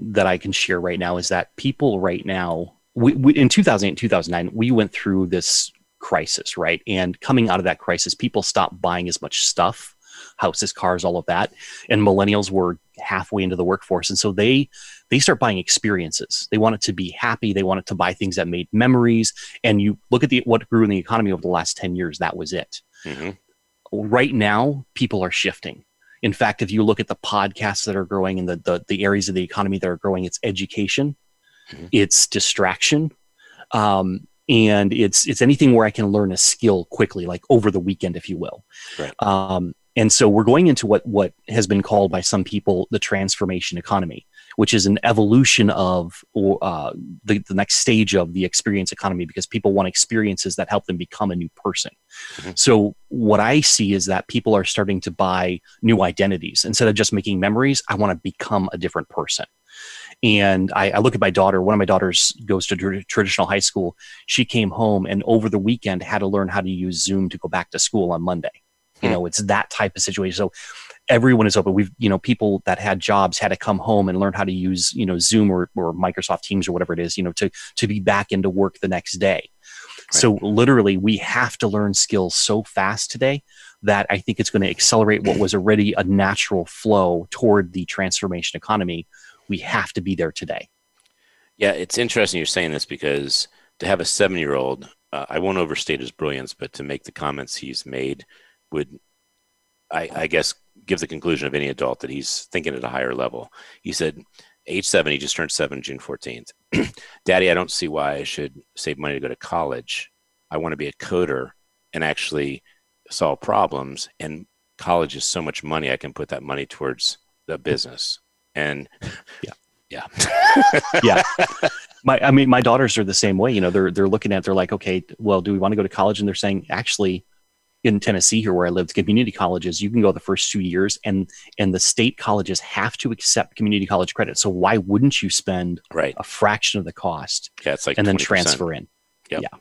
that I can share right now is that people right now, we, we, in 2008 2009, we went through this crisis, right? And coming out of that crisis, people stopped buying as much stuff, houses, cars, all of that, and millennials were halfway into the workforce, and so they they start buying experiences. They wanted to be happy. They wanted to buy things that made memories. And you look at the what grew in the economy over the last ten years. That was it. Mm-hmm. Right now, people are shifting. In fact, if you look at the podcasts that are growing and the, the, the areas of the economy that are growing, it's education, mm-hmm. it's distraction, um, and it's it's anything where I can learn a skill quickly, like over the weekend, if you will. Right. Um, and so we're going into what what has been called by some people the transformation economy which is an evolution of uh, the, the next stage of the experience economy because people want experiences that help them become a new person. Mm-hmm. So, what I see is that people are starting to buy new identities. Instead of just making memories, I want to become a different person. And I, I, look at my daughter. One of my daughters goes to tr- traditional high school. She came home and over the weekend had to learn how to use Zoom to go back to school on Monday. You hmm. know, it's that type of situation. So everyone is open. We've, you know, people that had jobs had to come home and learn how to use, you know, Zoom or, or Microsoft Teams or whatever it is, you know, to, to be back into work the next day. Right. So literally we have to learn skills so fast today that I think it's going to accelerate what was already a natural flow toward the transformation economy. We have to be there today. Yeah, it's interesting you're saying this because to have a seven year old, uh, I won't overstate his brilliance, but to make the comments he's made would, I, I guess, give the conclusion of any adult that he's thinking at a higher level. He said, age seven, he just turned seven June 14th. [clears throat] Daddy, I don't see why I should save money to go to college. I want to be a coder and actually solve problems. And college is so much money, I can put that money towards the business. And [laughs] yeah. Yeah. [laughs] yeah. My, I mean, my daughters are the same way. You know, they're, they're looking at, they're like, okay, well, do we want to go to college? And they're saying, actually, in Tennessee here where I lived, community colleges, you can go the first two years and and the state colleges have to accept community college credit. So why wouldn't you spend right. a fraction of the cost? Yeah, it's like and 20%. then transfer in. Yep. Yeah.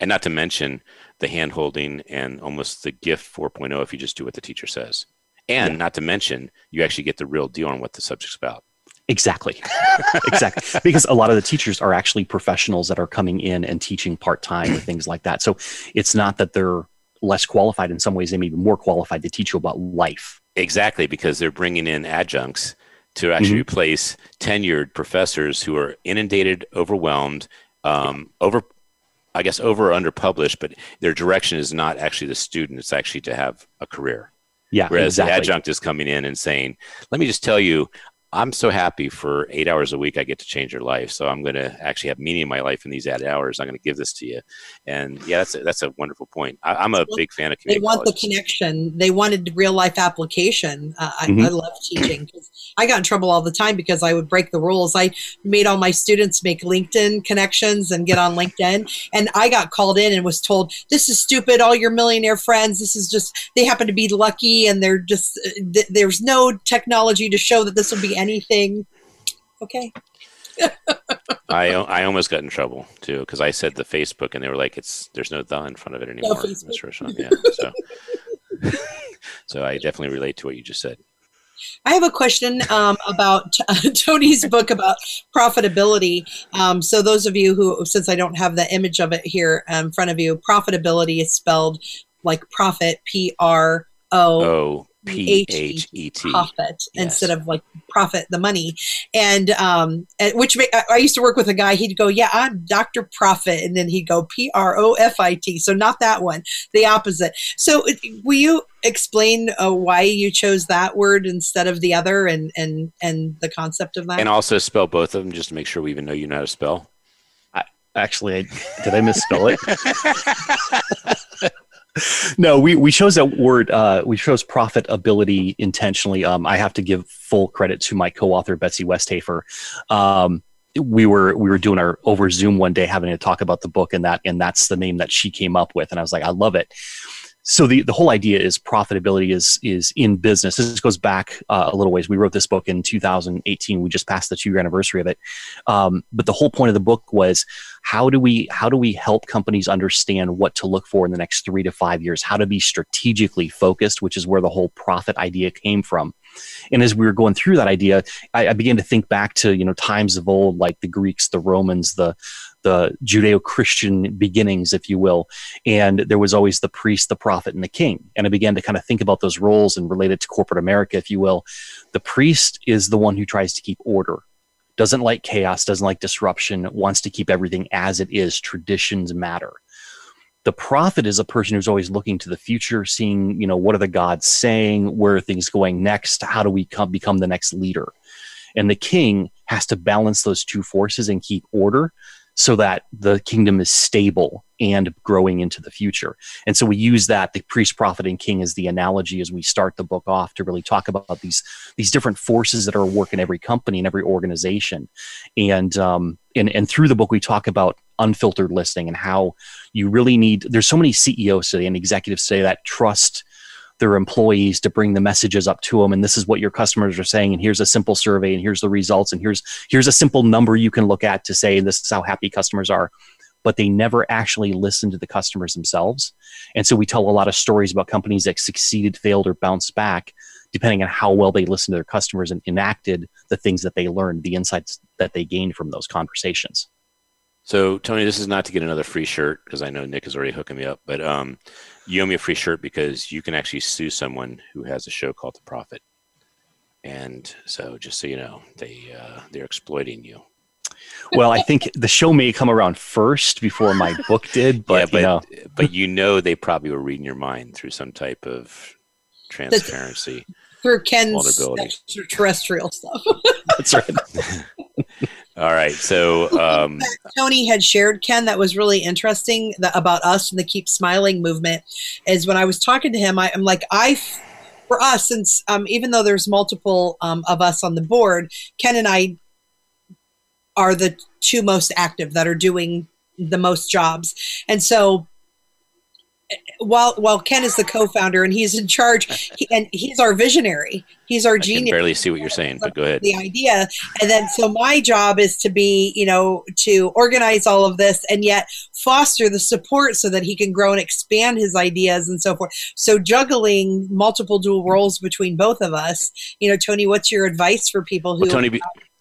And not to mention the hand holding and almost the gift 4.0 if you just do what the teacher says. And yeah. not to mention you actually get the real deal on what the subject's about. Exactly. [laughs] exactly. Because a lot of the teachers are actually professionals that are coming in and teaching part time or things like that. So it's not that they're less qualified in some ways they may be more qualified to teach you about life exactly because they're bringing in adjuncts to actually mm-hmm. replace tenured professors who are inundated overwhelmed um, over i guess over or under published but their direction is not actually the student it's actually to have a career yeah whereas exactly. the adjunct is coming in and saying let me just tell you I'm so happy for eight hours a week I get to change your life. So I'm going to actually have meaning in my life in these added hours. I'm going to give this to you. And yeah, that's a, that's a wonderful point. I, am a big fan of. They want colleges. the connection. They wanted real life application. Uh, I, mm-hmm. I, love teaching. I got in trouble all the time because I would break the rules. I made all my students make LinkedIn connections and get on LinkedIn. And I got called in and was told, this is stupid. All your millionaire friends, this is just, they happen to be lucky and they're just, uh, th- there's no technology to show that this will be anything. Okay. [laughs] I I almost got in trouble too because I said the Facebook and they were like, "It's there's no the in front of it anymore." No Mr. [laughs] Yeah, so [laughs] so I definitely relate to what you just said. I have a question um, about uh, Tony's book about ProphetAbility. Um, so, those of you who, since I don't have the image of it here in front of you, ProphetAbility is spelled like profit, P R O P H E T. Profit yes. instead of like profit the money. And um which I used to work with a guy he'd go yeah I'm Dr. Profit and then he'd go P R O F I T. So not that one the opposite. So will you explain uh, why you chose that word instead of the other and and and the concept of that? And also spell both of them just to make sure we even know you know how to spell. I actually I, did i misspell it [laughs] [laughs] no, we, we chose that word. Uh, we chose ProphetAbility intentionally. Um, I have to give full credit to my co-author Betsy Westhafer. Um, we were we were doing our over Zoom one day, having to talk about the book, and that and that's the name that she came up with, and I was like, I love it so the, the whole idea is ProphetAbility is is in business. This goes back uh, a little ways. We wrote this book in 2018. We just passed the two year anniversary of it. Um, but the whole point of the book was how do we how do we help companies understand what to look for in the next three to five years? How to be strategically focused, which is where the whole profit idea came from. And as we were going through that idea, I, I began to think back to you know times of old, like the Greeks, the Romans, the the Judeo-Christian beginnings, if you will, and there was always the priest, the prophet, and the king. And I began to kind of think about those roles and relate it to corporate America, if you will. The priest is the one who tries to keep order, doesn't like chaos, doesn't like disruption, wants to keep everything as it is. Traditions matter. The prophet is a person who's always looking to the future, seeing, you know, what are the gods saying? Where are things going next? How do we come, become the next leader? And the king has to balance those two forces and keep order so that the kingdom is stable and growing into the future. And so we use that, the priest, prophet, and king as the analogy as we start the book off to really talk about these these different forces that are at work in every company and every organization. And um, and and through the book we talk about unfiltered listening and how you really need there's so many CEOs today and executives today that trust their employees to bring the messages up to them and this is what your customers are saying and here's a simple survey and here's the results and here's here's a simple number you can look at to say this is how happy customers are. But they never actually listen to the customers themselves. And so we tell a lot of stories about companies that succeeded failed or bounced back depending on how well they listened to their customers and enacted the things that they learned the insights that they gained from those conversations so Tony, this is not to get another free shirt because I know Nick is already hooking me up, but um, you owe me a free shirt because you can actually sue someone who has a show called The Profit, and so just so you know, they uh, they're exploiting you. Well, I think the show may come around first before my book did, but [laughs] yeah, but you know. but you know they probably were reading your mind through some type of transparency through Ken's extraterrestrial stuff. That's right. [laughs] All right. So um, [laughs] Tony had shared Ken that was really interesting about us and the Keep Smiling movement. Is when I was talking to him, I, am like, I, for us, since um, even though there's multiple um, of us on the board, Ken and I are the two most active that are doing the most jobs, and so while while Ken is the co-founder and he's in charge, he, and he's our visionary. He's our I genius. Can barely see what you're saying, but go ahead. The idea, and then so my job is to be, you know, to organize all of this and yet foster the support so that he can grow and expand his ideas and so forth. So juggling multiple dual roles between both of us, you know, Tony, what's your advice for people who? Well, Tony,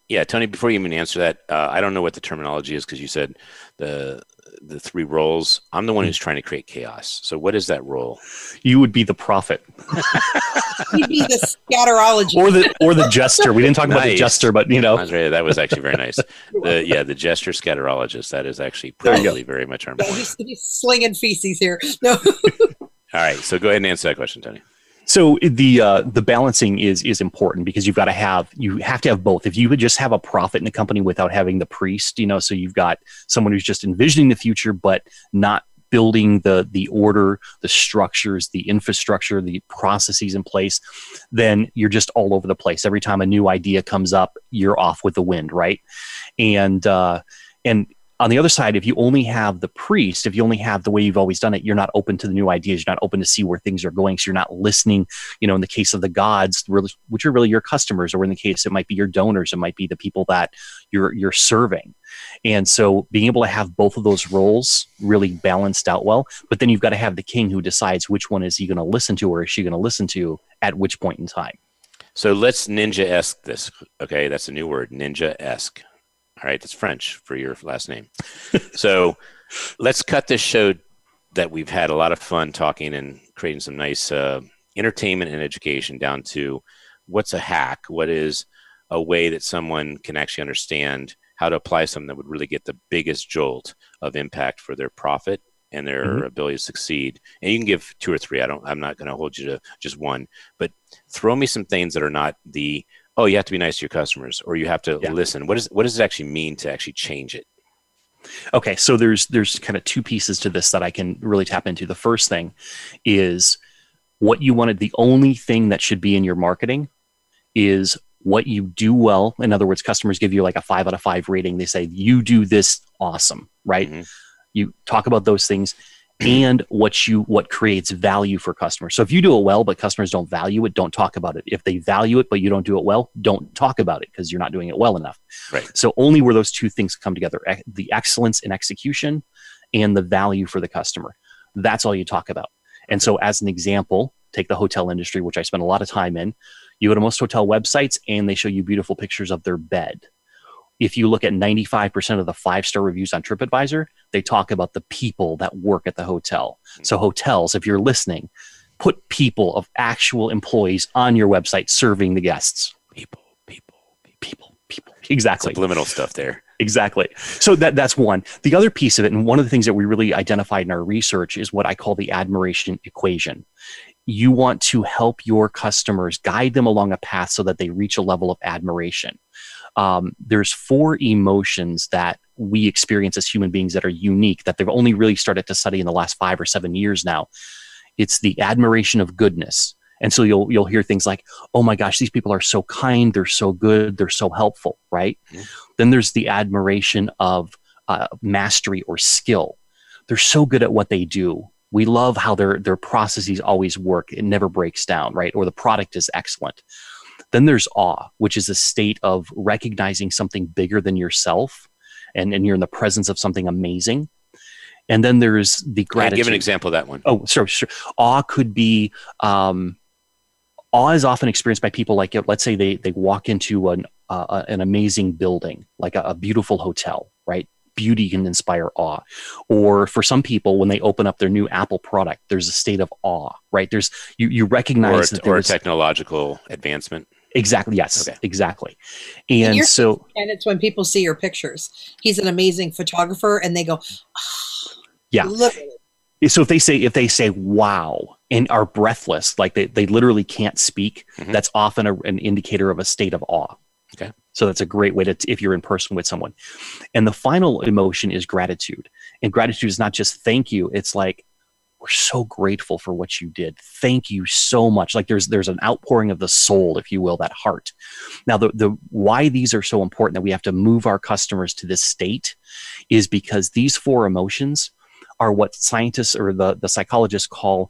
yeah, Tony. Before you even answer that, uh, I don't know what the terminology is because you said the the three roles. I'm the one hmm. who's trying to create chaos. So what is that role? You would be the prophet. [laughs] You'd be the scatterologist. Or the or the jester. We didn't talk nice. about the jester, but you know. Andre, that was actually very nice. The, yeah, the jester scatterologist. That is actually probably very much our no, he's, he's slinging feces here. [laughs] No. All right, so go ahead and answer that question, Tony. So the uh, the balancing is is important because you've got to have you have to have both. If you would just have a prophet in a company without having the priest, you know, so you've got someone who's just envisioning the future but not building the the order, the structures, the infrastructure, the processes in place, then you're just all over the place. Every time a new idea comes up, you're off with the wind, right? And uh, and on the other side, if you only have the priest, if you only have the way you've always done it, you're not open to the new ideas. You're not open to see where things are going. So you're not listening. You know, in the case of the gods, which are really your customers, or in the case it might be your donors, it might be the people that you're you're serving. And so being able to have both of those roles really balanced out well. But then you've got to have the king who decides which one is he going to listen to, or is she going to listen to at which point in time. So let's ninja esque this. Okay, that's a new word, ninja esque. All right, that's French for your last name. so [laughs] let's cut this show that we've had a lot of fun talking and creating some nice uh, entertainment and education down to what's a hack, what is a way that someone can actually understand how to apply something that would really get the biggest jolt of impact for their profit and their mm-hmm. ability to succeed. And you can give two or three. I don't. I'm not going to hold you to just one, but throw me some things that are not the oh, you have to be nice to your customers or you have to yeah. listen. What, is, what does it actually mean to actually change it? Okay, so there's there's kind of two pieces to this that I can really tap into. The first thing is what you wanted. The only thing that should be in your marketing is what you do well. In other words, customers give you like a five out of five rating. They say you do this awesome, right? Mm-hmm. You talk about those things and what you what creates value for customers. So if you do it well but customers don't value it, don't talk about it. If they value it but you don't do it well, don't talk about it because you're not doing it well enough. Right. So only where those two things come together, the excellence in execution and the value for the customer. That's all you talk about. And so as an example, take the hotel industry which I spend a lot of time in. You go to most hotel websites and they show you beautiful pictures of their bed if you look at 95% of the five star reviews on TripAdvisor, they talk about the people that work at the hotel. Hmm. So, hotels, if you're listening, put people of actual employees on your website serving the guests. People, people, people, people. Exactly. Subliminal stuff there. Exactly. So that that's one. The other piece of it, and one of the things that we really identified in our research is what I call the admiration equation. You want to help your customers guide them along a path so that they reach a level of admiration. Um, there's four emotions that we experience as human beings that are unique that they've only really started to study in the last five or seven years now. It's the admiration of goodness. And so you'll you'll hear things like, "Oh my gosh, these people are so kind, they're so good, they're so helpful," right? Mm-hmm. Then there's the admiration of uh, mastery or skill. They're so good at what they do. We love how their their processes always work; it never breaks down, right? Or the product is excellent. Then there's awe, which is a state of recognizing something bigger than yourself, and and you're in the presence of something amazing. And then there's the gratitude. give an example of that one. Oh, sure, sure. Awe could be um, awe is often experienced by people like let's say they they walk into an uh, an amazing building like a, a, beautiful hotel right beauty can inspire awe or for some people when they open up their new apple product there's a state of awe right there's you you recognize or, that or a technological advancement exactly yes okay. exactly. And, and so and it's when people see your pictures. He's an amazing photographer and they go oh, yeah. look so if they say if they say wow and are breathless like they, they literally can't speak mm-hmm. that's often a, an indicator of a state of awe. Okay. So that's a great way to if you're in person with someone. And the final emotion is gratitude. And gratitude is not just thank you it's like we're so grateful for what you did. Thank you so much. Like there's there's an outpouring of the soul if you will that heart. Now the the why these are so important that we have to move our customers to this state is because these four emotions are what scientists or the, the psychologists call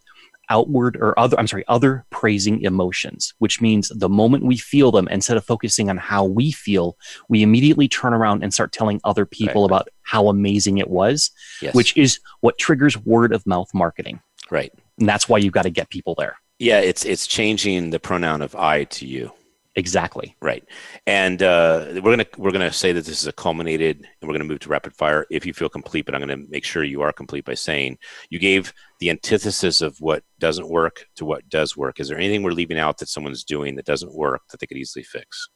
outward or other i'm sorry other praising emotions which means the moment we feel them instead of focusing on how we feel we immediately turn around and start telling other people right. about how amazing it was yes. which is what triggers word of mouth marketing right and that's why you've got to get people there yeah it's it's changing the pronoun of i to you Exactly. Right. And uh, we're gonna we're gonna say that this is a culminated, and we're gonna move to rapid fire. If you feel complete, but I'm gonna make sure you are complete by saying you gave the antithesis of what doesn't work to what does work. Is there anything we're leaving out that someone's doing that doesn't work that they could easily fix?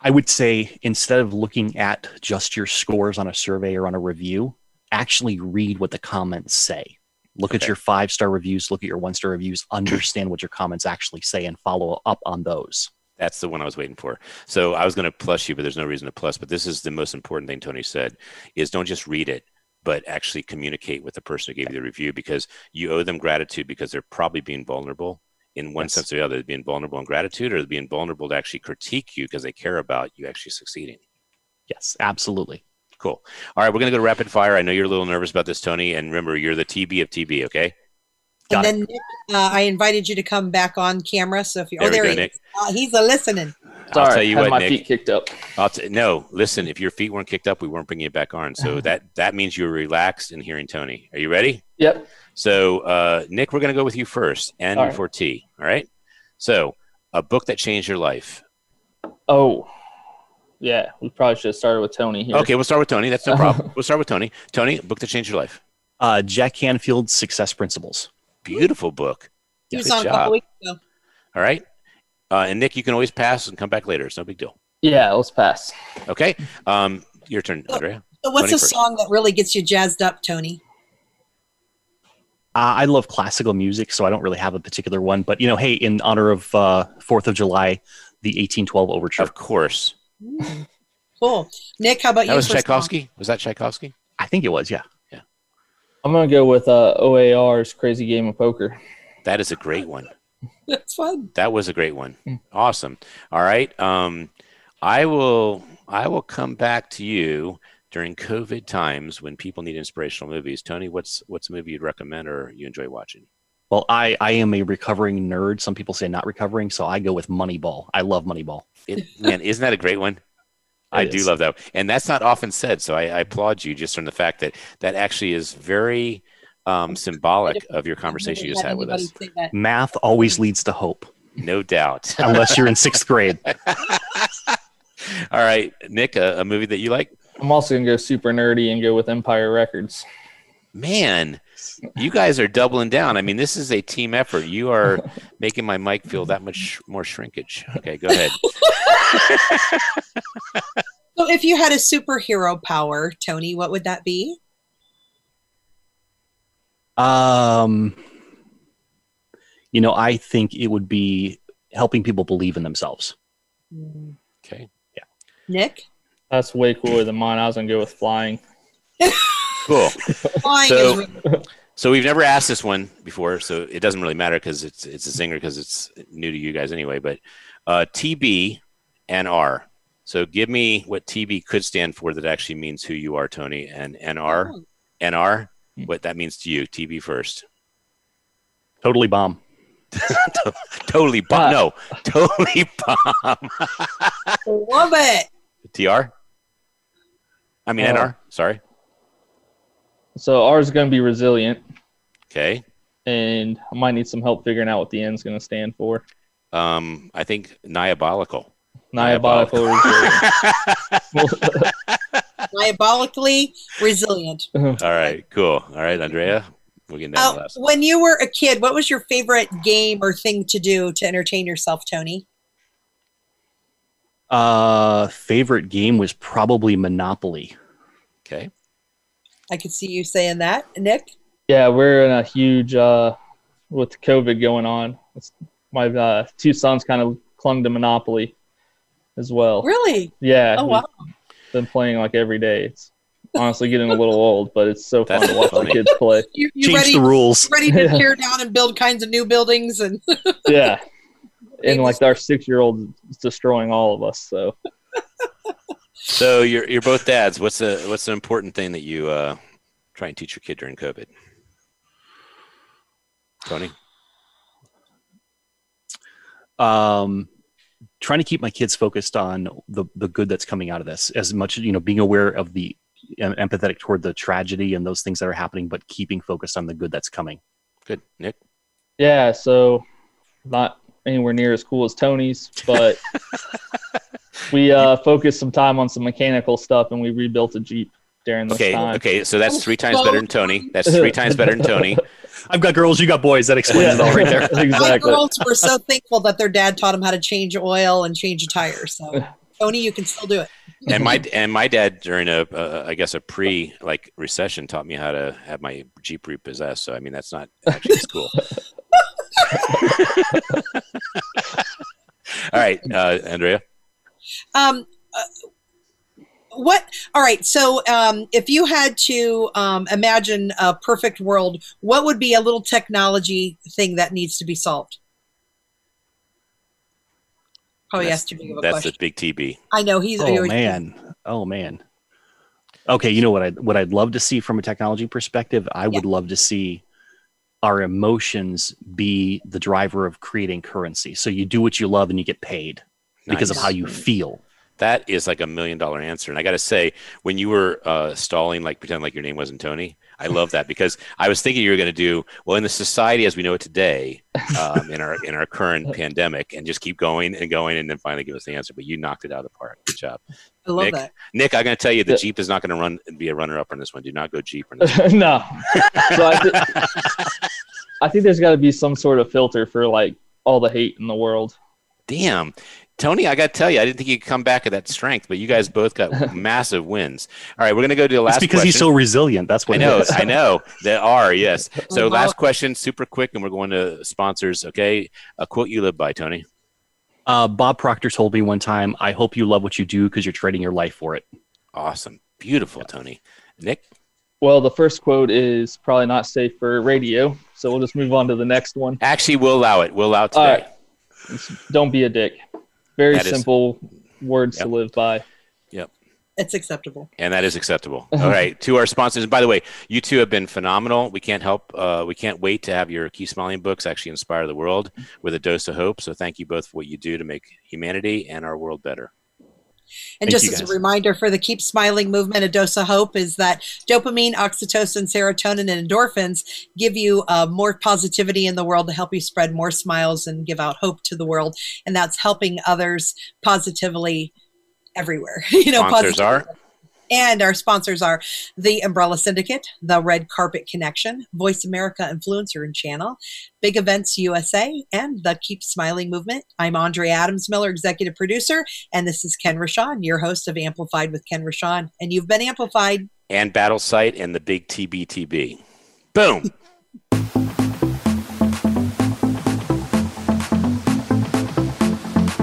I would say instead of looking at just your scores on a survey or on a review, actually read what the comments say look okay. at your five star reviews look at your one star reviews [clears throat] understand what your comments actually say and follow up on those that's the one I was waiting for. So I was going to plus you, but there's no reason to plus. But this is the most important thing Tony said: is don't just read it, but actually communicate with the person who gave you the review because you owe them gratitude because they're probably being vulnerable in one yes. sense or the other. They're being vulnerable in gratitude, or they're being vulnerable to actually critique you because they care about you actually succeeding. Yes, absolutely. Cool. All right, we're going to go to rapid fire. I know you're a little nervous about this, Tony. And remember, you're the TB of TB, okay? Got and then Nick, uh, I invited you to come back on camera. So if you, oh, there, there he is. Uh, he's a listening. Sorry, I'll tell you what, my Nick, feet kicked up. I'll t- no, listen. If your feet weren't kicked up, we weren't bringing you back on. So [laughs] that that means you're relaxed and hearing Tony. Are you ready? Yep. So uh, Nick, we're going to go with you first. N right. before T. All right. So a book that changed your life. Oh, yeah, we probably should have started with Tony here. Okay, we'll start with Tony. That's no [laughs] problem. we'll start with Tony. Tony, book that changed your life. Uh, Jack Canfield's Success Principles. Beautiful book. He was on job. a couple weeks ago. All right. Uh, and Nick, you can always pass and come back later. It's no big deal. Yeah, let's pass. Okay. Um, your turn, Andrea. So what's Tony a first. song that really gets you jazzed up, Tony? Uh, I love classical music, so I don't really have a particular one. But you know, hey, in honor of uh, Fourth of July, the 1812 Overture. Of course. Cool. Nick, how about that you? That was Tchaikovsky? Song? Was that Tchaikovsky? I think it was, yeah. Yeah. I'm going to go with uh, OAR's Crazy Game of Poker. That is a great one. [laughs] That's fun. That was a great one. Hmm. Awesome. All right. Um, I will I will come back to you during COVID times when people need inspirational movies. Tony, what's what's a movie you'd recommend or you enjoy watching? Well, I, I am a recovering nerd. Some people say not recovering, so I go with Moneyball. I love Moneyball. It, man, isn't that a great one? [laughs] I is. do love that, and that's not often said. So I, I, applaud you just from the fact that that actually is very um, symbolic of your conversation you just had with us. Math always leads to hope, no doubt, [laughs] unless you're in sixth grade. [laughs] All right, Nick, a, a movie that you like? I'm also gonna go super nerdy and go with Empire Records. Man, you guys are doubling down. I mean, this is a team effort. You are making my mic feel that much more shrinkage. Okay, go ahead. [laughs] so, if you had a superhero power, Tony, what would that be? Um, you know, I think it would be helping people believe in themselves. Okay. Yeah. Nick? That's way cooler than mine. I was gonna go with flying. [laughs] Cool. [laughs] Flying So- is really- So we've never asked this one before, so it doesn't really matter because it's it's a zinger because it's new to you guys anyway. But uh, TB and R. So give me what TB could stand for that actually means who you are, Tony, and NR, Oh. NR, what that means to you. TB first. Totally bomb. [laughs] Totally bomb. No, totally [laughs] bomb. Love it. TR. I mean Uh, NR. Sorry. So ours is gonna be resilient, Okay. and I might need some help figuring out what the N is gonna stand for. Um, I think diabolical. Diabolical resilient. [laughs] Diabolically resilient. [laughs] All right. Cool. All right, Andrea. We're getting down Uh, last. when you were a kid, what was your favorite game or thing to do to entertain yourself, Tony? Uh, favorite game was probably Monopoly. Okay. I could see you saying that, Nick. Yeah, we're in a huge uh, with COVID going on. It's, my uh, two sons kind of clung to Monopoly as well. Really? Yeah, Oh wow. been playing like every day. It's honestly getting a little old, but it's so fun That's to watch funny. the kids play. You, you Change ready? the rules. Ready to [laughs] tear down and build kinds of new buildings and Yeah, [laughs] and like our six-year-old is destroying all of us. So So you're you're both dads. What's the what's the important thing that you uh, try and teach your kid during COVID? Tony. um, trying to keep my kids focused on the the good that's coming out of this as much as you know being aware of the em- empathetic toward the tragedy and those things that are happening but keeping focused on the good that's coming Good, Nick. yeah, so not anywhere near as cool as Tony's, but [laughs] we uh, focused some time on some mechanical stuff, and we rebuilt a Jeep during this Okay, time. okay. So that's three times better than Tony. That's three times better than Tony. [laughs] i've got girls you got boys that explains it all right there [laughs] exactly. my girls were so thankful that their dad taught them how to change oil and change a tire. So [laughs] Tony, you can still do it. And my and my dad during a uh, I guess a pre like recession taught me how to have my Jeep repossessed. So I mean that's not actually as cool. All right, uh, Andrea. Um, uh, what? All right. So, um, if you had to um, imagine a perfect world, what would be a little technology thing that needs to be solved? Probably That's- asked too big of a That's question. the big TB. I know he's. oh man oh man okay you know what i what i'd love to see from a technology perspective i would love to see our emotions be the driver of creating currency so you do what you love and you get paid because of how you feel That is like a million dollar answer. And I got to say, when you were uh, stalling, like pretend like your name wasn't Tony, I love that because I was thinking you were going to do well in the society as we know it today, um, in our in our current [laughs] pandemic, and just keep going and going, and then finally give us the answer. But you knocked it out of the park. Good job, I love Nick. that. Nick. I'm going to tell you, the Yeah. Jeep is not going to run and be a runner up on this one. Do not go Jeep on this. [laughs] one. no. So I, thi- [laughs] I think there's got to be some sort of filter for like all the hate in the world. Damn. Tony, I got to tell you, I didn't think you'd come back at that strength, but you guys both got [laughs] massive wins. All right, we're going to go to the last it's because he's so resilient that's what I know, is. I know. There are, yes. [laughs] So last question, super quick, and we're going to sponsors. Okay, a quote you live by, Tony. Uh, Bob Proctor told me one time, I hope you love what you do because you're trading your life for it. Awesome, beautiful, Tony. Nick, Well, the first quote is probably not safe for radio, so we'll just move on to the next one. actually, we'll allow it. We'll allow it today. right. It's, Don't be a dick. Very That is- simple words Yep. to live by. Yep. It's acceptable. And that is acceptable. [laughs] All right, to our sponsors. And by the way, you two have been phenomenal. We can't help. Uh, we can't wait to have your Keep Smiling books actually inspire the world with a dose of hope. So thank you both for what you do to make humanity and our world better. And Thank just as a reminder for the Keep Smiling movement, a dose of hope is that dopamine, oxytocin, serotonin, and endorphins give you uh, more positivity in the world to help you spread more smiles and give out hope to the world. And that's helping others positively everywhere. [laughs] you know, sponsors are. And our sponsors are the Umbrella Syndicate, the Red Carpet Connection, Voice America Influencer and Channel, Big Events USA, and the Keep Smiling Movement. I'm Andrea Adams Miller, executive producer, and this is Ken Rochon, your host of Amplified with Ken Rochon. And you've been amplified. And Battle Sight and the big TBTB. Boom.